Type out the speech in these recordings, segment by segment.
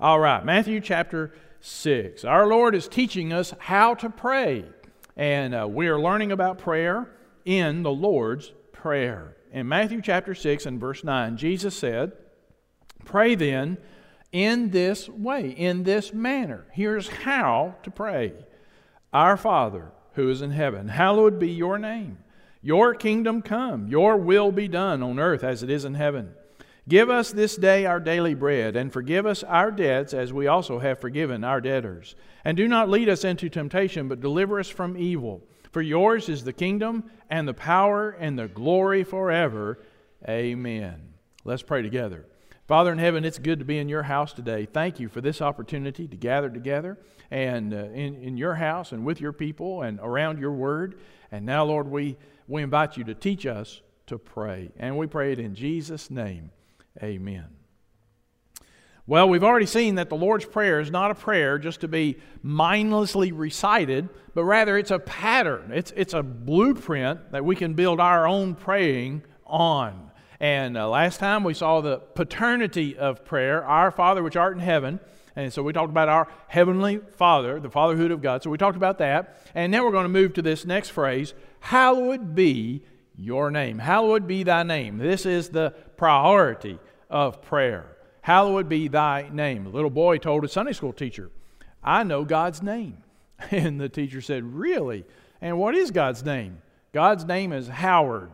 All right, Matthew chapter 6. Our Lord is teaching us how to pray, and uh, we are learning about prayer in the Lord's Prayer. In Matthew chapter 6 and verse 9, Jesus said, Pray then in this way, in this manner. Here's how to pray Our Father who is in heaven, hallowed be your name. Your kingdom come, your will be done on earth as it is in heaven. Give us this day our daily bread, and forgive us our debts as we also have forgiven our debtors. And do not lead us into temptation, but deliver us from evil. For yours is the kingdom, and the power, and the glory forever. Amen. Let's pray together. Father in heaven, it's good to be in your house today. Thank you for this opportunity to gather together and uh, in, in your house and with your people and around your word. And now, Lord, we, we invite you to teach us to pray. And we pray it in Jesus' name. Amen. Well, we've already seen that the Lord's Prayer is not a prayer just to be mindlessly recited, but rather it's a pattern. It's, it's a blueprint that we can build our own praying on. And uh, last time we saw the paternity of prayer, Our Father which art in heaven. And so we talked about our Heavenly Father, the fatherhood of God. So we talked about that. And now we're going to move to this next phrase Hallowed be your name. Hallowed be thy name. This is the priority of prayer. Hallowed be thy name. A little boy told a Sunday school teacher, I know God's name. And the teacher said, Really? And what is God's name? God's name is Howard.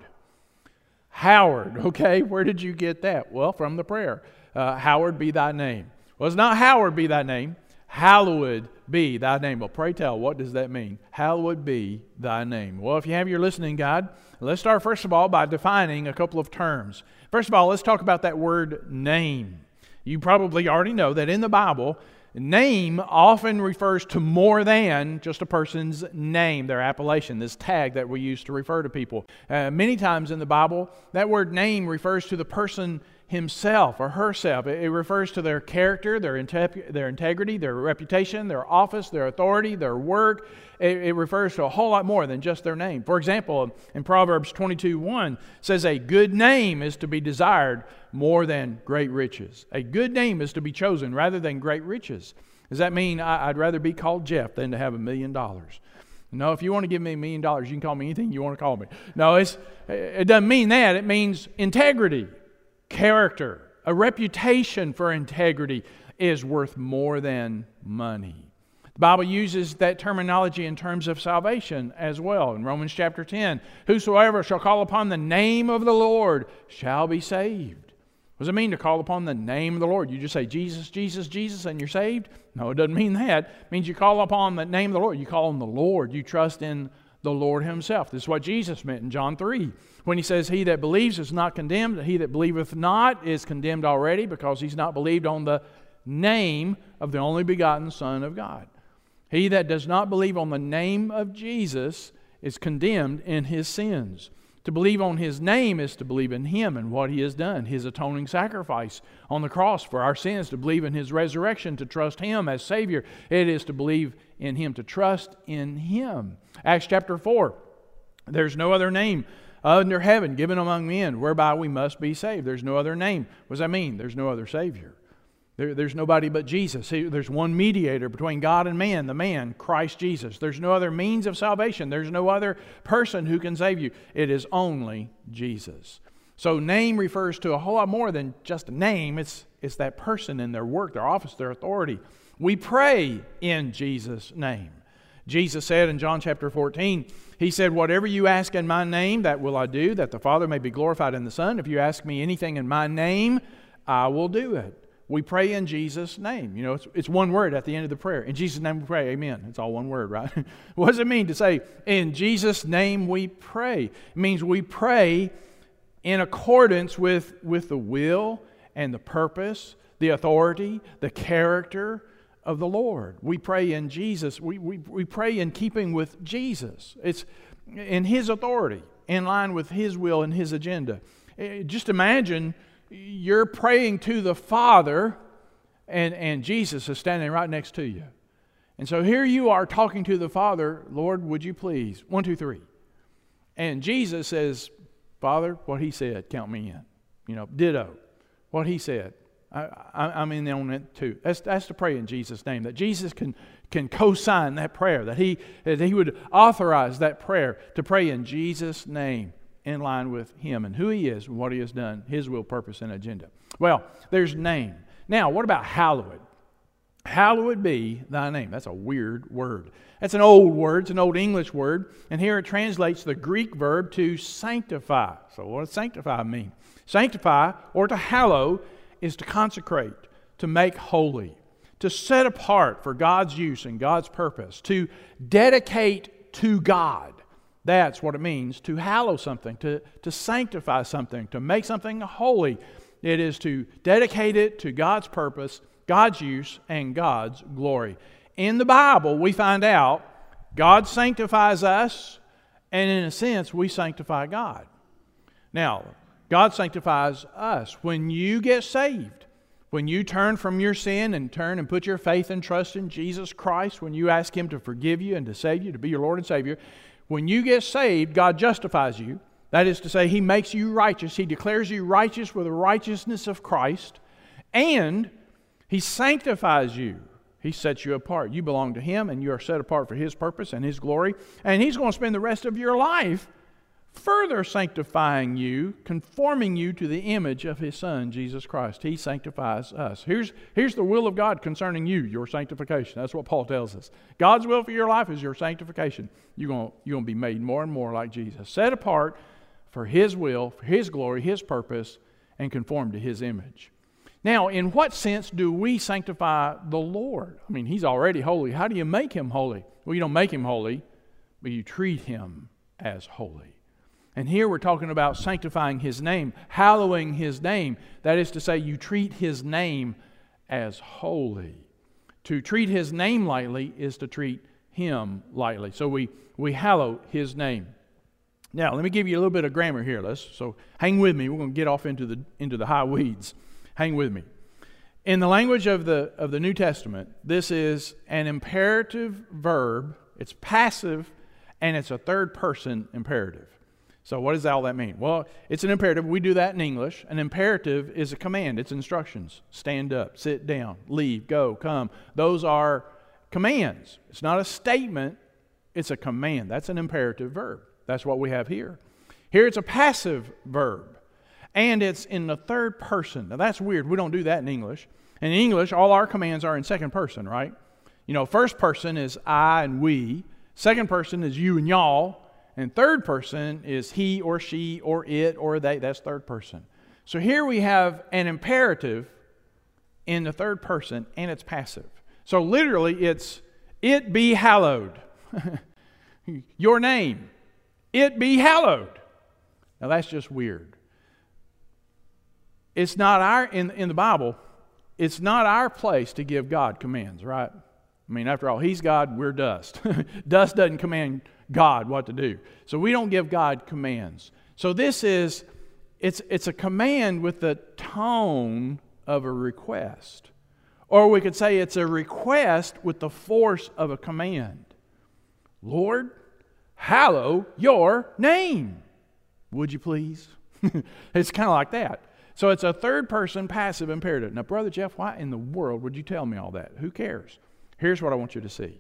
Howard, okay? Where did you get that? Well, from the prayer. Uh, Howard be thy name. Well, it's not Howard be thy name. Hallowed be thy name. Well, pray tell, what does that mean? Hallowed be thy name. Well, if you have your listening guide, let's start first of all by defining a couple of terms. First of all, let's talk about that word name. You probably already know that in the Bible, name often refers to more than just a person's name, their appellation, this tag that we use to refer to people. Uh, many times in the Bible, that word name refers to the person himself or herself. It, refers to their character, their, their integrity, their reputation, their office, their authority, their work. It, it, refers to a whole lot more than just their name. For example, in Proverbs 22 1 says, A good name is to be desired more than great riches. A good name is to be chosen rather than great riches. Does that mean I, I'd rather be called Jeff than to have a million dollars? No, if you want to give me a million dollars, you can call me anything you want to call me. No, it's, it doesn't mean that. It means integrity character, a reputation for integrity is worth more than money. The Bible uses that terminology in terms of salvation as well. In Romans chapter 10, whosoever shall call upon the name of the Lord shall be saved. What does it mean to call upon the name of the Lord? You just say Jesus, Jesus, Jesus, and you're saved? No, it doesn't mean that. It means you call upon the name of the Lord. You call on the Lord. You trust in the Lord Himself. This is what Jesus meant in John 3 when He says, He that believes is not condemned, he that believeth not is condemned already because he's not believed on the name of the only begotten Son of God. He that does not believe on the name of Jesus is condemned in his sins. To believe on his name is to believe in him and what he has done, his atoning sacrifice on the cross for our sins, to believe in his resurrection, to trust him as Savior. It is to believe in him, to trust in him. Acts chapter 4 there's no other name under heaven given among men whereby we must be saved. There's no other name. What does that mean? There's no other Savior. There, there's nobody but Jesus. There's one mediator between God and man, the man, Christ Jesus. There's no other means of salvation. There's no other person who can save you. It is only Jesus. So, name refers to a whole lot more than just a name, it's, it's that person and their work, their office, their authority. We pray in Jesus' name. Jesus said in John chapter 14, He said, Whatever you ask in my name, that will I do, that the Father may be glorified in the Son. If you ask me anything in my name, I will do it. We pray in Jesus' name. You know, it's, it's one word at the end of the prayer. In Jesus' name we pray. Amen. It's all one word, right? what does it mean to say, in Jesus' name we pray? It means we pray in accordance with, with the will and the purpose, the authority, the character of the Lord. We pray in Jesus. We, we, we pray in keeping with Jesus. It's in His authority, in line with His will and His agenda. Eh, just imagine you're praying to the Father, and, and Jesus is standing right next to you. And so here you are talking to the Father, Lord, would you please? One, two, three. And Jesus says, Father, what he said, count me in. You know, ditto. What he said, I, am in on it too. That's, that's to pray in Jesus' name. That Jesus can, can co sign that prayer, that he, that he would authorize that prayer to pray in Jesus' name in line with Him and who He is and what He has done, His will, purpose, and agenda. Well, there's name. Now, what about hallowed? Hallowed be thy name. That's a weird word. That's an old word, it's an old English word, and here it translates the Greek verb to sanctify. So, what does sanctify mean? Sanctify or to hallow is to consecrate, to make holy, to set apart for God's use and God's purpose, to dedicate to God. That's what it means to hallow something, to, to sanctify something, to make something holy. It is to dedicate it to God's purpose, God's use, and God's glory. In the Bible, we find out God sanctifies us, and in a sense, we sanctify God. Now, God sanctifies us. When you get saved, when you turn from your sin and turn and put your faith and trust in Jesus Christ, when you ask Him to forgive you and to save you, to be your Lord and Savior, when you get saved, God justifies you. That is to say, He makes you righteous. He declares you righteous with the righteousness of Christ. And He sanctifies you. He sets you apart. You belong to Him, and you are set apart for His purpose and His glory. And He's going to spend the rest of your life further sanctifying you, conforming you to the image of His Son, Jesus Christ. He sanctifies us. Here's, here's the will of God concerning you, your sanctification. That's what Paul tells us. God's will for your life is your sanctification. You're going you're to be made more and more like Jesus, set apart for His will, for His glory, His purpose, and conform to His image. Now, in what sense do we sanctify the Lord? I mean, He's already holy. How do you make Him holy? Well, you don't make Him holy, but you treat Him as holy. And here we're talking about sanctifying His name, hallowing His name. That is to say, you treat His name as holy. To treat His name lightly is to treat Him lightly. So we, we hallow His name. Now, let me give you a little bit of grammar here. Let's, so hang with me. We're going to get off into the, into the high weeds. Hang with me. In the language of the, of the New Testament, this is an imperative verb, it's passive, and it's a third person imperative. So, what does all that mean? Well, it's an imperative. We do that in English. An imperative is a command, it's instructions. Stand up, sit down, leave, go, come. Those are commands. It's not a statement, it's a command. That's an imperative verb. That's what we have here. Here it's a passive verb, and it's in the third person. Now, that's weird. We don't do that in English. In English, all our commands are in second person, right? You know, first person is I and we, second person is you and y'all. And third person is he or she or it or they. That's third person. So here we have an imperative in the third person and it's passive. So literally it's it be hallowed. Your name. It be hallowed. Now that's just weird. It's not our in in the Bible, it's not our place to give God commands, right? I mean, after all, He's God, we're dust. dust doesn't command God what to do. So we don't give God commands. So this is it's it's a command with the tone of a request. Or we could say it's a request with the force of a command. Lord, hallow your name. Would you please? it's kind of like that. So it's a third person passive imperative. Now, Brother Jeff, why in the world would you tell me all that? Who cares? Here's what I want you to see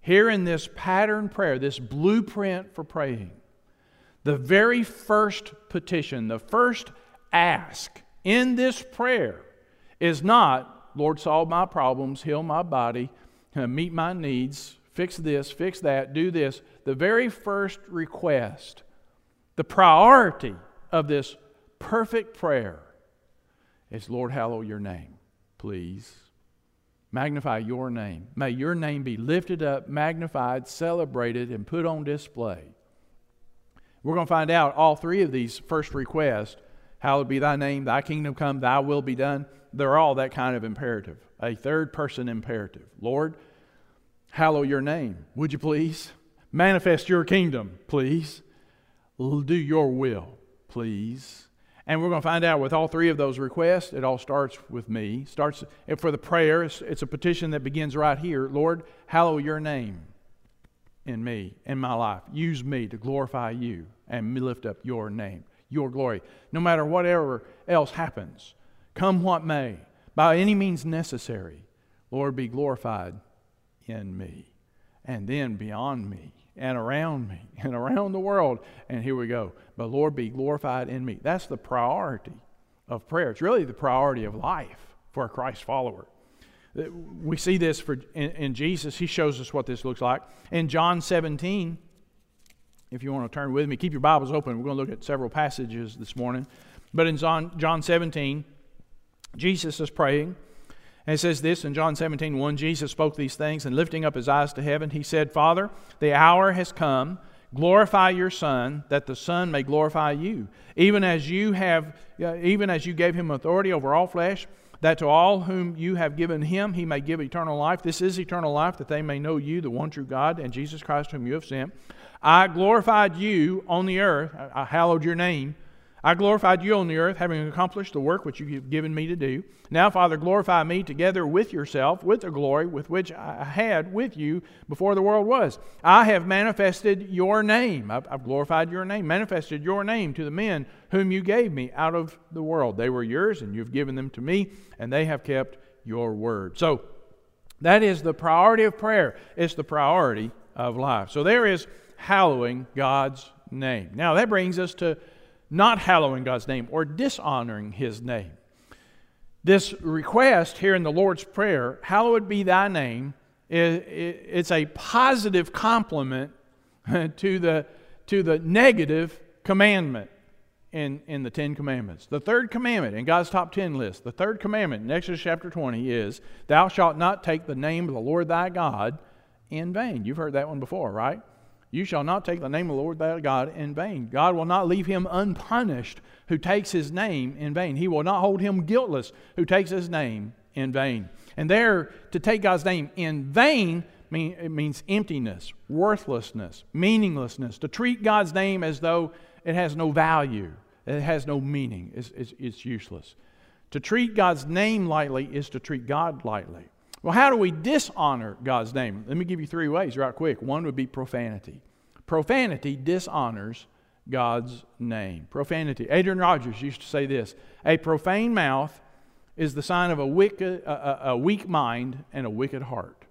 here in this pattern prayer, this blueprint for praying, the very first petition, the first ask in this prayer is not, Lord, solve my problems, heal my body, uh, meet my needs, fix this, fix that, do this. The very first request, the priority of this perfect prayer is, Lord, hallow your name, please. Magnify your name. May your name be lifted up, magnified, celebrated, and put on display. We're going to find out all three of these first requests Hallowed be thy name, thy kingdom come, thy will be done. They're all that kind of imperative, a third person imperative. Lord, hallow your name, would you please? Manifest your kingdom, please. Do your will, please. And we're going to find out with all three of those requests, it all starts with me. Starts eh, for the prayer, it's, it's a petition that begins right here. Lord, hallow your name in me, in my life. Use me to glorify you and lift up your name, your glory. No matter whatever else happens, come what may, by any means necessary, Lord, be glorified in me, and then beyond me, and around me, and around the world. And here we go. But Lord, be glorified in me. That's the priority of prayer. It's really the priority of life for a Christ follower. Uh, we see this for, in, in Jesus. He shows us what this looks like. In John 17, if you want to turn with me, keep your Bibles open. We're going to look at several passages this morning. But in John, John 17, Jesus is praying. And it says this in John 17, 1 Jesus spoke these things, and lifting up his eyes to heaven, he said, Father, the hour has come. Glorify your Son, that the Son may glorify you, even as you have, even as you gave him authority over all flesh, that to all whom you have given him he may give eternal life. This is eternal life, that they may know you, the one true God, and Jesus Christ whom you have sent. I glorified you on the earth. I hallowed your name. I glorified you on the earth, having accomplished the work which you have given me to do. Now, Father, glorify me together with yourself, with the glory with which I had with you before the world was. I have manifested your name. I've, glorified your name, manifested your name to the men whom you gave me out of the world. They were yours, and you've given them to me, and they have kept your word. So, that is the priority of prayer. It's the priority of life. So, there is hallowing God's name. Now, that brings us to not hallowing God's name or dishonoring his name. This request here in the Lord's Prayer, hallowed be thy name, it's a positive complement to the, to the negative commandment in, in the Ten Commandments. The third commandment in God's top ten list, the third commandment in Exodus chapter 20 is, Thou shalt not take the name of the Lord thy God in vain. You've heard that one before, right? You shall not take the name of the Lord thy God in vain. God will not leave him unpunished who takes his name in vain. He will not hold him guiltless who takes his name in vain. And there, to take God's name in vain, mean, it means emptiness, worthlessness, meaninglessness. To treat God's name as though it has no value, it has no meaning, it's, it's, it's useless. To treat God's name lightly is to treat God lightly. Well, how do we dishonor God's name? Let me give you three ways, right quick. One would be profanity. Profanity dishonors God's name. Profanity. Adrian Rogers used to say this A profane mouth is the sign of a, wicked, a, a, weak mind and a wicked heart.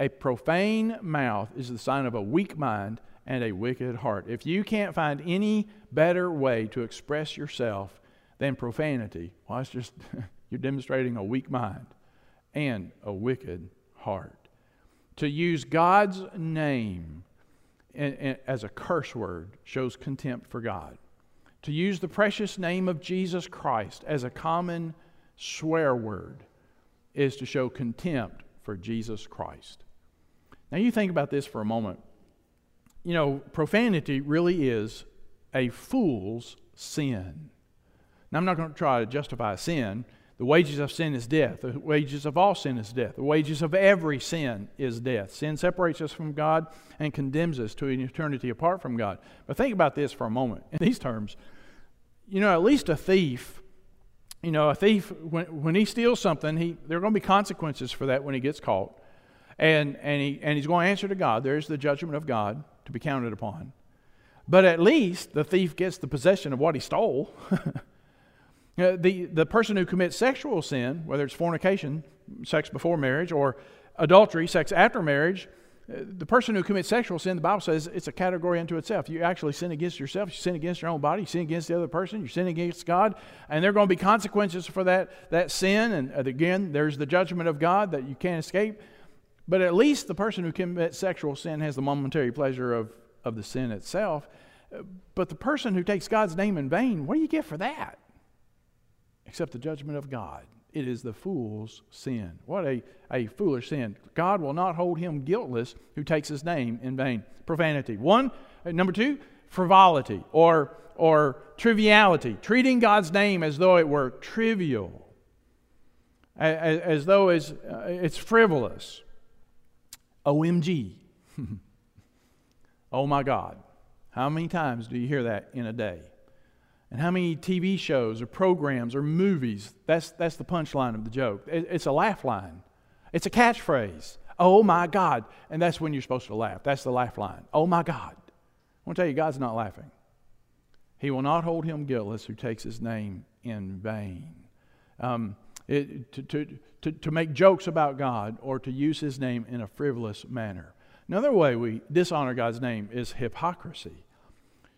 A profane mouth is the sign of a weak mind and a wicked heart. If you can't find any better way to express yourself than profanity, well, it's just you're demonstrating a weak mind and a wicked heart. To use God's name as a curse word shows contempt for God. To use the precious name of Jesus Christ as a common swear word is to show contempt for Jesus Christ. Now, you think about this for a moment. You know, profanity really is a fool's sin. Now, I'm not going to try to justify sin the wages of sin is death. The wages of all sin is death. The wages of every sin is death. Sin separates us from God and condemns us to an eternity apart from God. But think about this for a moment in these terms. You know, at least a thief, you know, a thief, when, when he steals something, he, there are going to be consequences for that when he gets caught. And, and, he, and he's going to answer to God. There's the judgment of God to be counted upon. But at least the thief gets the possession of what he stole. Uh, the, the person who commits sexual sin, whether it's fornication, sex before marriage, or adultery, sex after marriage, uh, the person who commits sexual sin, the Bible says it's a category unto itself. You actually sin against yourself, you sin against your own body, you sin against the other person, you sin against God, and there are going to be consequences for that, that sin. And uh, again, there's the judgment of God that you can't escape. But at least the person who commits sexual sin has the momentary pleasure of, of the sin itself. But the person who takes God's name in vain, what do you get for that? Except the judgment of God. It is the fool's sin. What a, a foolish sin. God will not hold him guiltless who takes his name in vain. Profanity. One, uh, number two, frivolity or, or triviality. Treating God's name as though it were trivial, as, as though it's, uh, it's frivolous. OMG. oh my God. How many times do you hear that in a day? And how many TV shows or programs or movies, that's, that's the punchline of the joke. It, it's a laugh line, it's a catchphrase. Oh my God. And that's when you're supposed to laugh. That's the laugh line. Oh my God. I want to tell you, God's not laughing. He will not hold him guiltless who takes his name in vain. Um, it, to, to, to, to make jokes about God or to use his name in a frivolous manner. Another way we dishonor God's name is hypocrisy.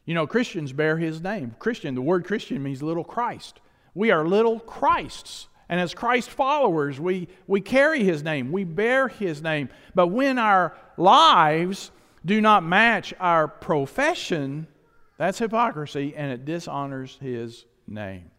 You know, Christians bear his name. Christian, the word Christian means little Christ. We are little Christs. And as Christ followers, we, we carry his name, we bear his name. But when our lives do not match our profession, that's hypocrisy and it dishonors his name.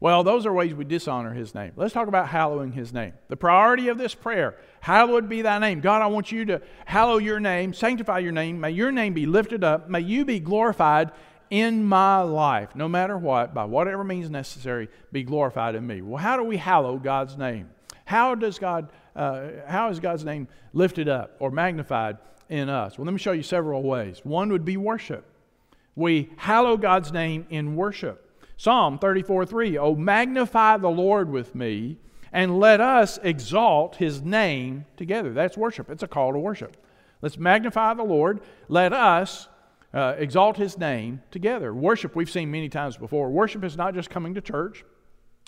Well, those are ways we dishonor his name. Let's talk about hallowing his name. The priority of this prayer hallowed be thy name. God, I want you to hallow your name, sanctify your name. May your name be lifted up. May you be glorified in my life, no matter what, by whatever means necessary, be glorified in me. Well, how do we hallow God's name? How does God, uh, how is God's name lifted up or magnified in us? Well, let me show you several ways. One would be worship. We hallow God's name in worship. Psalm 34 3 Oh, magnify the Lord with me, and let us exalt his name together. That's worship. It's a call to worship. Let's magnify the Lord. Let us uh, exalt his name together. Worship, we've seen many times before. Worship is not just coming to church,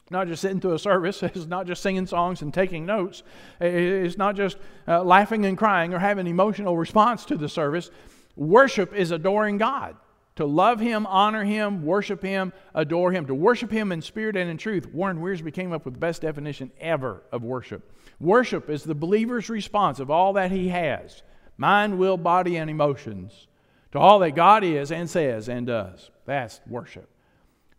not just sitting through a service, it's not just singing songs and taking notes, it's not just uh, laughing and crying or having emotional response to the service. Worship is adoring God to love Him, honor Him, worship Him, adore Him, to worship Him in spirit and in truth. Warren Wiersbe came up with the best definition ever of worship. Worship is the believer's response of all that he has mind, will, body, and emotions to all that God is and says and does. That's worship.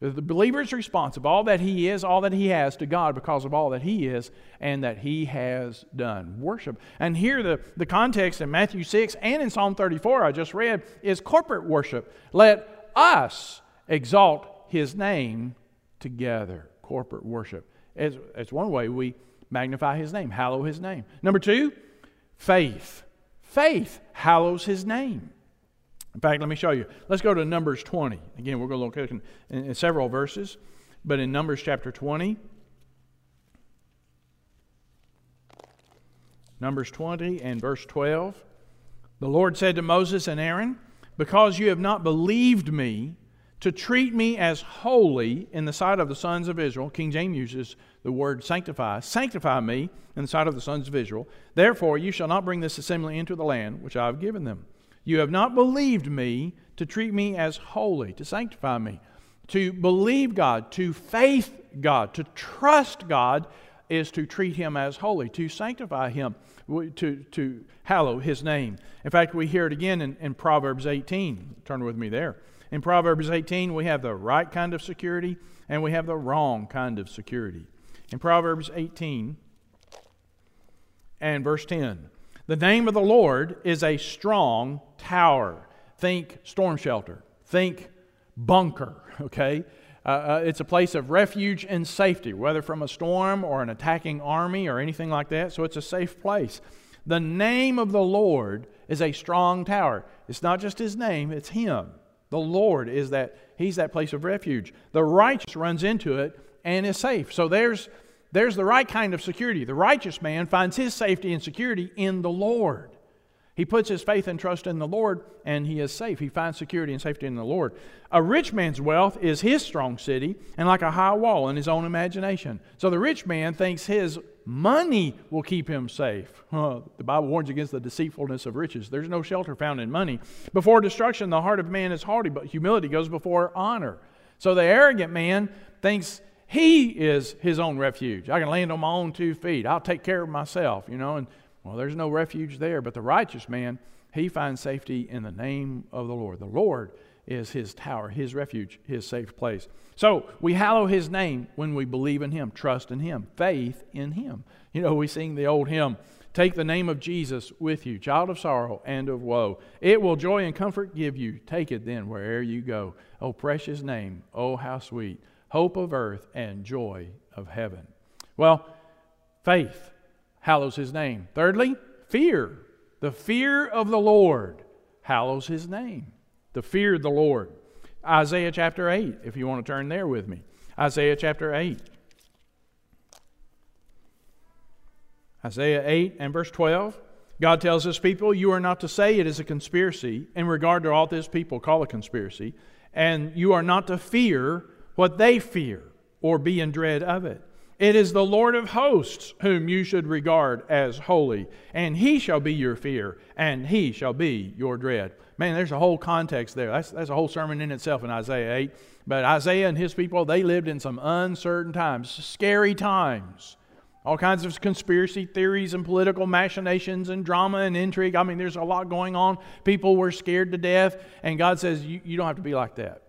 The believer is responsible, all that he is, all that he has to God because of all that he is and that he has done. Worship. And here, the, the context in Matthew 6 and in Psalm 34 I just read is corporate worship. Let us exalt his name together. Corporate worship. It's, it's one way we magnify his name, hallow his name. Number two, faith. Faith hallows his name. In fact, let me show you. Let's go to Numbers 20. Again, we're going to look in, in, in several verses, but in Numbers chapter 20, Numbers 20 and verse 12, the Lord said to Moses and Aaron, Because you have not believed me to treat me as holy in the sight of the sons of Israel, King James uses the word sanctify, sanctify me in the sight of the sons of Israel. Therefore, you shall not bring this assembly into the land which I have given them. You have not believed me to treat me as holy, to sanctify me. To believe God, to faith God, to trust God is to treat Him as holy, to sanctify Him, to, to hallow His name. In fact, we hear it again in, in Proverbs 18. Turn with me there. In Proverbs 18, we have the right kind of security and we have the wrong kind of security. In Proverbs 18 and verse 10, the name of the Lord is a strong tower. Think storm shelter. Think bunker, okay? Uh, uh, it's a place of refuge and safety, whether from a storm or an attacking army or anything like that. So it's a safe place. The name of the Lord is a strong tower. It's not just his name, it's him. The Lord is that, he's that place of refuge. The righteous runs into it and is safe. So there's there's the right kind of security. The righteous man finds his safety and security in the Lord. He puts his faith and trust in the Lord, and he is safe. He finds security and safety in the Lord. A rich man's wealth is his strong city, and like a high wall in his own imagination. So the rich man thinks his money will keep him safe. the Bible warns against the deceitfulness of riches. There's no shelter found in money. Before destruction, the heart of man is haughty, but humility goes before honor. So the arrogant man thinks he is his own refuge. I can land on my own two feet. I'll take care of myself, you know. And well, there's no refuge there. But the righteous man, he finds safety in the name of the Lord. The Lord is his tower, his refuge, his safe place. So we hallow his name when we believe in him, trust in him, faith in him. You know, we sing the old hymn, Take the name of Jesus with you, child of sorrow and of woe. It will joy and comfort give you. Take it then where'er you go. Oh, precious name, oh, how sweet hope of earth, and joy of heaven. Well, faith hallows his name. Thirdly, fear. The fear of the Lord hallows his name. The fear of the Lord. Isaiah chapter 8, if you want to turn there with me. Isaiah chapter 8. Isaiah 8 and verse 12. God tells his people, You are not to say it is a conspiracy in regard to all this people call a conspiracy, and you are not to fear what they fear or be in dread of it. It is the Lord of hosts whom you should regard as holy, and he shall be your fear, and he shall be your dread. Man, there's a whole context there. That's, that's a whole sermon in itself in Isaiah 8. But Isaiah and his people, they lived in some uncertain times, scary times. All kinds of conspiracy theories and political machinations and drama and intrigue. I mean, there's a lot going on. People were scared to death. And God says, You, you don't have to be like that.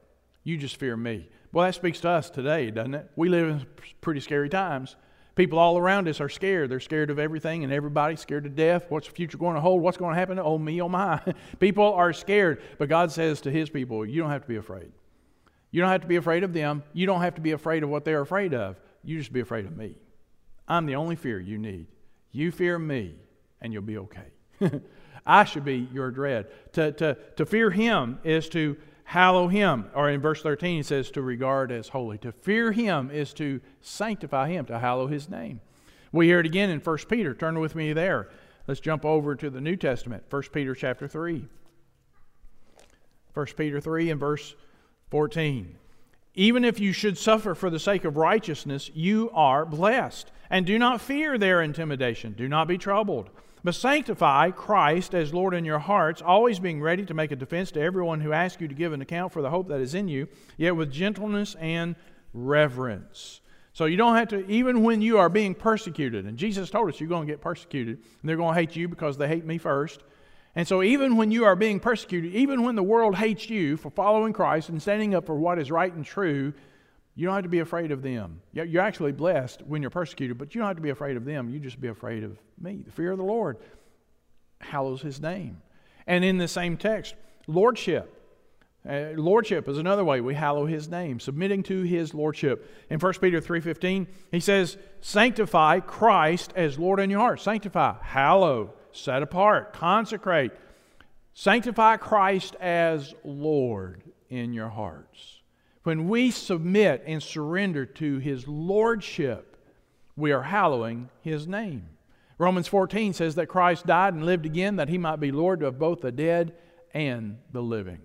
You just fear me. Well, that speaks to us today, doesn't it? We live in pretty scary times. People all around us are scared. They're scared of everything and everybody, scared to death. What's the future going to hold? What's going to happen? Oh, me, oh, my. people are scared. But God says to his people, You don't have to be afraid. You don't have to be afraid of them. You don't have to be afraid of what they're afraid of. You just be afraid of me. I'm the only fear you need. You fear me, and you'll be okay. I should be your dread. To, to, to fear him is to hallow him. Or in verse 13, he says to regard as holy. To fear him is to sanctify him, to hallow his name. We hear it again in 1 Peter. Turn with me there. Let's jump over to the New Testament, 1 Peter chapter 3. 1 Peter 3 and verse 14. Even if you should suffer for the sake of righteousness, you are blessed. And do not fear their intimidation. Do not be troubled. But sanctify Christ as Lord in your hearts, always being ready to make a defense to everyone who asks you to give an account for the hope that is in you, yet with gentleness and reverence. So you don't have to, even when you are being persecuted, and Jesus told us you're going to get persecuted, and they're going to hate you because they hate me first. And so, even when you are being persecuted, even when the world hates you for following Christ and standing up for what is right and true, you don't have to be afraid of them. You're actually blessed when you're persecuted, but you don't have to be afraid of them. You just be afraid of me. The fear of the Lord hallows his name. And in the same text, lordship. Uh, lordship is another way we hallow his name, submitting to his lordship. In 1 Peter 3.15, he says, Sanctify Christ as Lord in your heart. Sanctify, hallow, set apart, consecrate. Sanctify Christ as Lord in your hearts. When we submit and surrender to His Lordship, we are hallowing His name. Romans 14 says that Christ died and lived again that He might be Lord of both the dead and the living.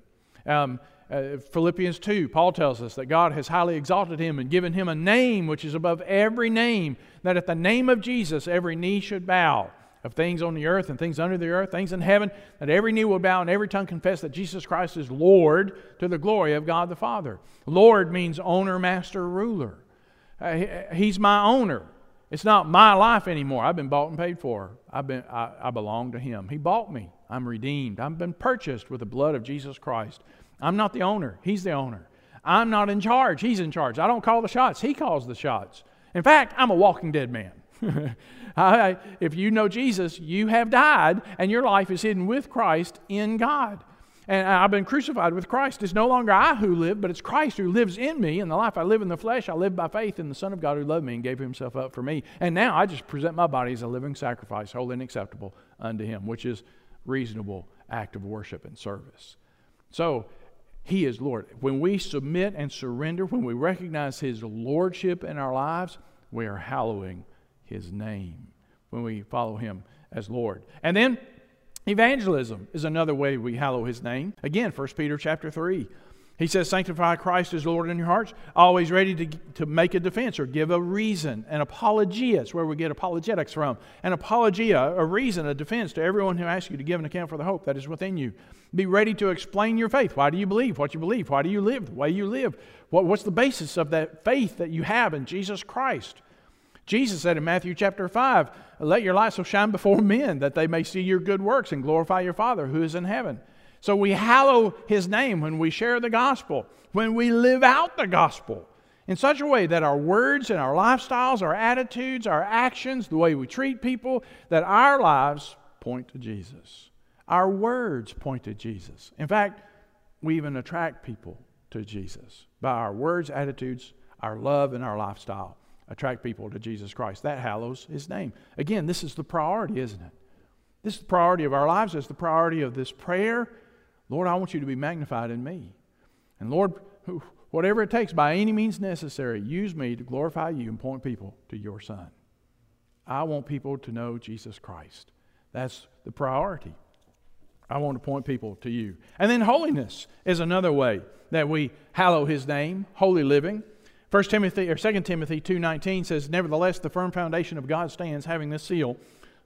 Um, uh, Philippians 2, Paul tells us that God has highly exalted him and given him a name which is above every name, that at the name of Jesus every knee should bow of things on the earth and things under the earth, things in heaven, that every knee will bow and every tongue confess that Jesus Christ is Lord to the glory of God the Father. Lord means owner, master, ruler. Uh, he's my owner. It's not my life anymore. I've been bought and paid for. I've been, I, I belong to Him. He bought me. I'm redeemed. I've been purchased with the blood of Jesus Christ. I'm not the owner. He's the owner. I'm not in charge. He's in charge. I don't call the shots. He calls the shots. In fact, I'm a walking dead man. If you know Jesus, you have died, and your life is hidden with Christ in God. And I've been crucified with Christ. It's no longer I who live, but it's Christ who lives in me. And the life I live in the flesh, I live by faith in the Son of God who loved me and gave himself up for me. And now I just present my body as a living sacrifice, holy and acceptable unto him, which is reasonable act of worship and service. So he is Lord. When we submit and surrender, when we recognize his lordship in our lives, we are hallowing his name when we follow him as Lord. And then evangelism is another way we hallow his name. Again, 1 Peter chapter 3. He says, Sanctify Christ as Lord in your hearts, always ready to, to make a defense or give a reason. An apologia is where we get apologetics from. An apologia, a reason, a defense to everyone who asks you to give an account for the hope that is within you. Be ready to explain your faith. Why do you believe what you believe? Why do you live the way you live? What, what's the basis of that faith that you have in Jesus Christ? Jesus said in Matthew chapter 5, Let your light so shine before men that they may see your good works and glorify your Father who is in heaven. So we hallow his name when we share the gospel, when we live out the gospel in such a way that our words and our lifestyles, our attitudes, our actions, the way we treat people, that our lives point to Jesus. Our words point to Jesus. In fact, we even attract people to Jesus by our words, attitudes, our love, and our lifestyle attract people to Jesus Christ. That hallows his name. Again, this is the priority, isn't it? This is the priority of our lives. It's the priority of this prayer. Lord, I want you to be magnified in me. And Lord, whatever it takes, by any means necessary, use me to glorify you and point people to your Son. I want people to know Jesus Christ. That's the priority. I want to point people to you. And then holiness is another way that we hallow his name, holy living. 1 Timothy or 2 Timothy 2:19 says, "Nevertheless, the firm foundation of God stands, having this seal: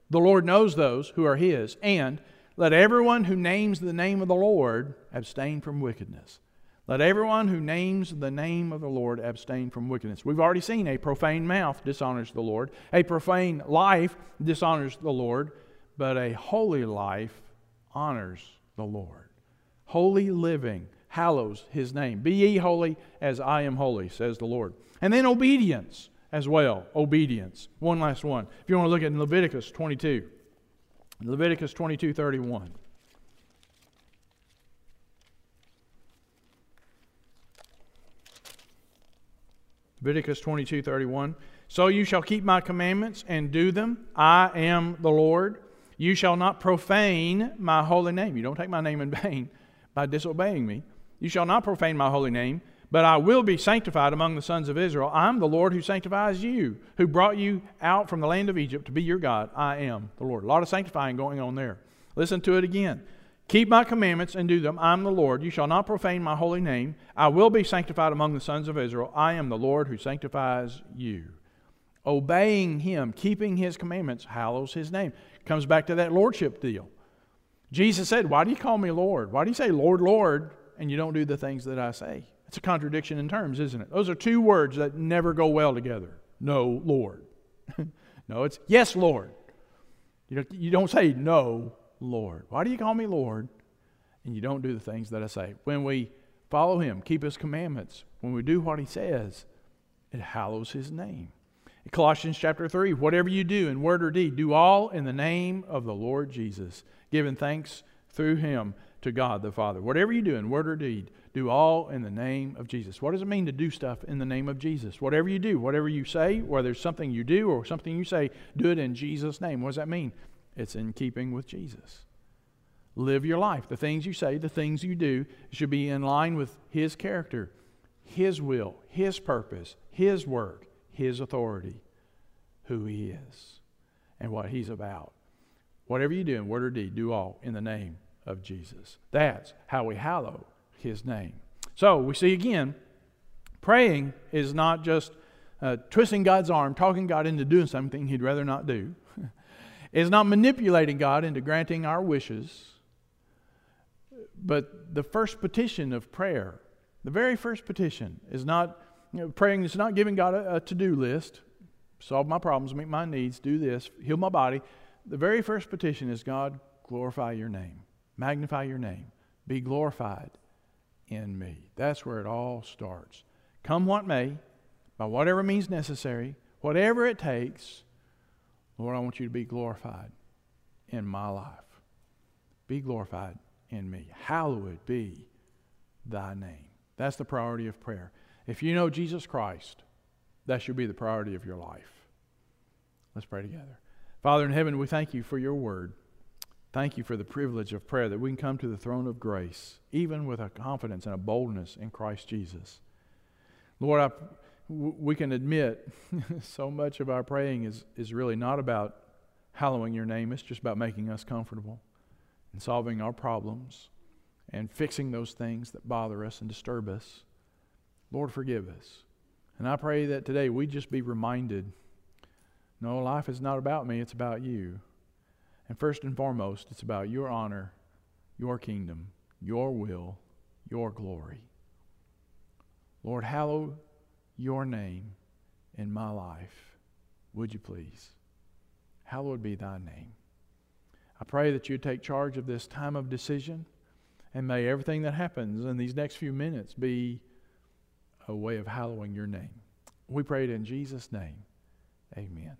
The Lord knows those who are his, and let everyone who names the name of the Lord abstain from wickedness." Let everyone who names the name of the Lord abstain from wickedness. We've already seen a profane mouth dishonors the Lord, a profane life dishonors the Lord, but a holy life honors the Lord. Holy living hallows his name. Be ye holy as I am holy, says the Lord. And then obedience as well. Obedience. One last one. If you want to look at Leviticus 22. Leviticus 22 31. Leviticus 22 31. So you shall keep my commandments and do them. I am the Lord. You shall not profane my holy name. You don't take my name in vain by disobeying me. You shall not profane my holy name, but I will be sanctified among the sons of Israel. I am the Lord who sanctifies you, who brought you out from the land of Egypt to be your God. I am the Lord. A lot of sanctifying going on there. Listen to it again. Keep my commandments and do them. I am the Lord. You shall not profane my holy name. I will be sanctified among the sons of Israel. I am the Lord who sanctifies you. Obeying him, keeping his commandments, hallows his name. Comes back to that lordship deal. Jesus said, Why do you call me Lord? Why do you say Lord, Lord, and you don't do the things that I say? It's a contradiction in terms, isn't it? Those are two words that never go well together. No, Lord. no, it's yes, Lord. You don't say no, Lord. Why do you call me Lord? And you don't do the things that I say. When we follow Him, keep His commandments, when we do what He says, it hallows His name. In Colossians chapter 3, whatever you do in word or deed, do all in the name of the Lord Jesus, giving thanks through Him to God the Father. Whatever you do in word or deed, do all in the name of Jesus. What does it mean to do stuff in the name of Jesus? Whatever you do, whatever you say, whether it's something you do or something you say, do it in Jesus' name. What does that mean? It's in keeping with Jesus. Live your life. The things you say, the things you do should be in line with His character, His will, His purpose, His work, His authority, who He is, and what He's about. Whatever you do in word or deed, do all in the name of Jesus. That's how we hallow His name. So we see again, praying is not just uh, twisting God's arm, talking God into doing something He'd rather not do it's not manipulating God into granting our wishes, but the first petition of prayer, the very first petition, is not you know, praying, is not giving God a, a to do list solve my problems, meet my needs, do this, heal my body. The very first petition is God, glorify your name, magnify your name, be glorified in me. That's where it all starts. Come what may, by whatever means necessary, whatever it takes, Lord, I want you to be glorified in my life. Be glorified in me. Hallowed be thy name. That's the priority of prayer. If you know Jesus Christ, that should be the priority of your life. Let's pray together. Father in heaven, we thank you for your word. Thank you for the privilege of prayer that we can come to the throne of grace, even with a confidence and a boldness in Christ Jesus. Lord, I we can admit so much of our praying is, is really not about hallowing your name, it's just about making us comfortable and solving our problems and fixing those things that bother us and disturb us. Lord, forgive us. And I pray that today we just be reminded no, life is not about me, it's about you. And first and foremost, it's about your honor, your kingdom, your will, your glory. Lord, hallow your name in my life, would you please? Hallowed be thy name. I pray that you take charge of this time of decision, and may everything that happens in these next few minutes be a way of hallowing your name. We pray it in Jesus' name. Amen.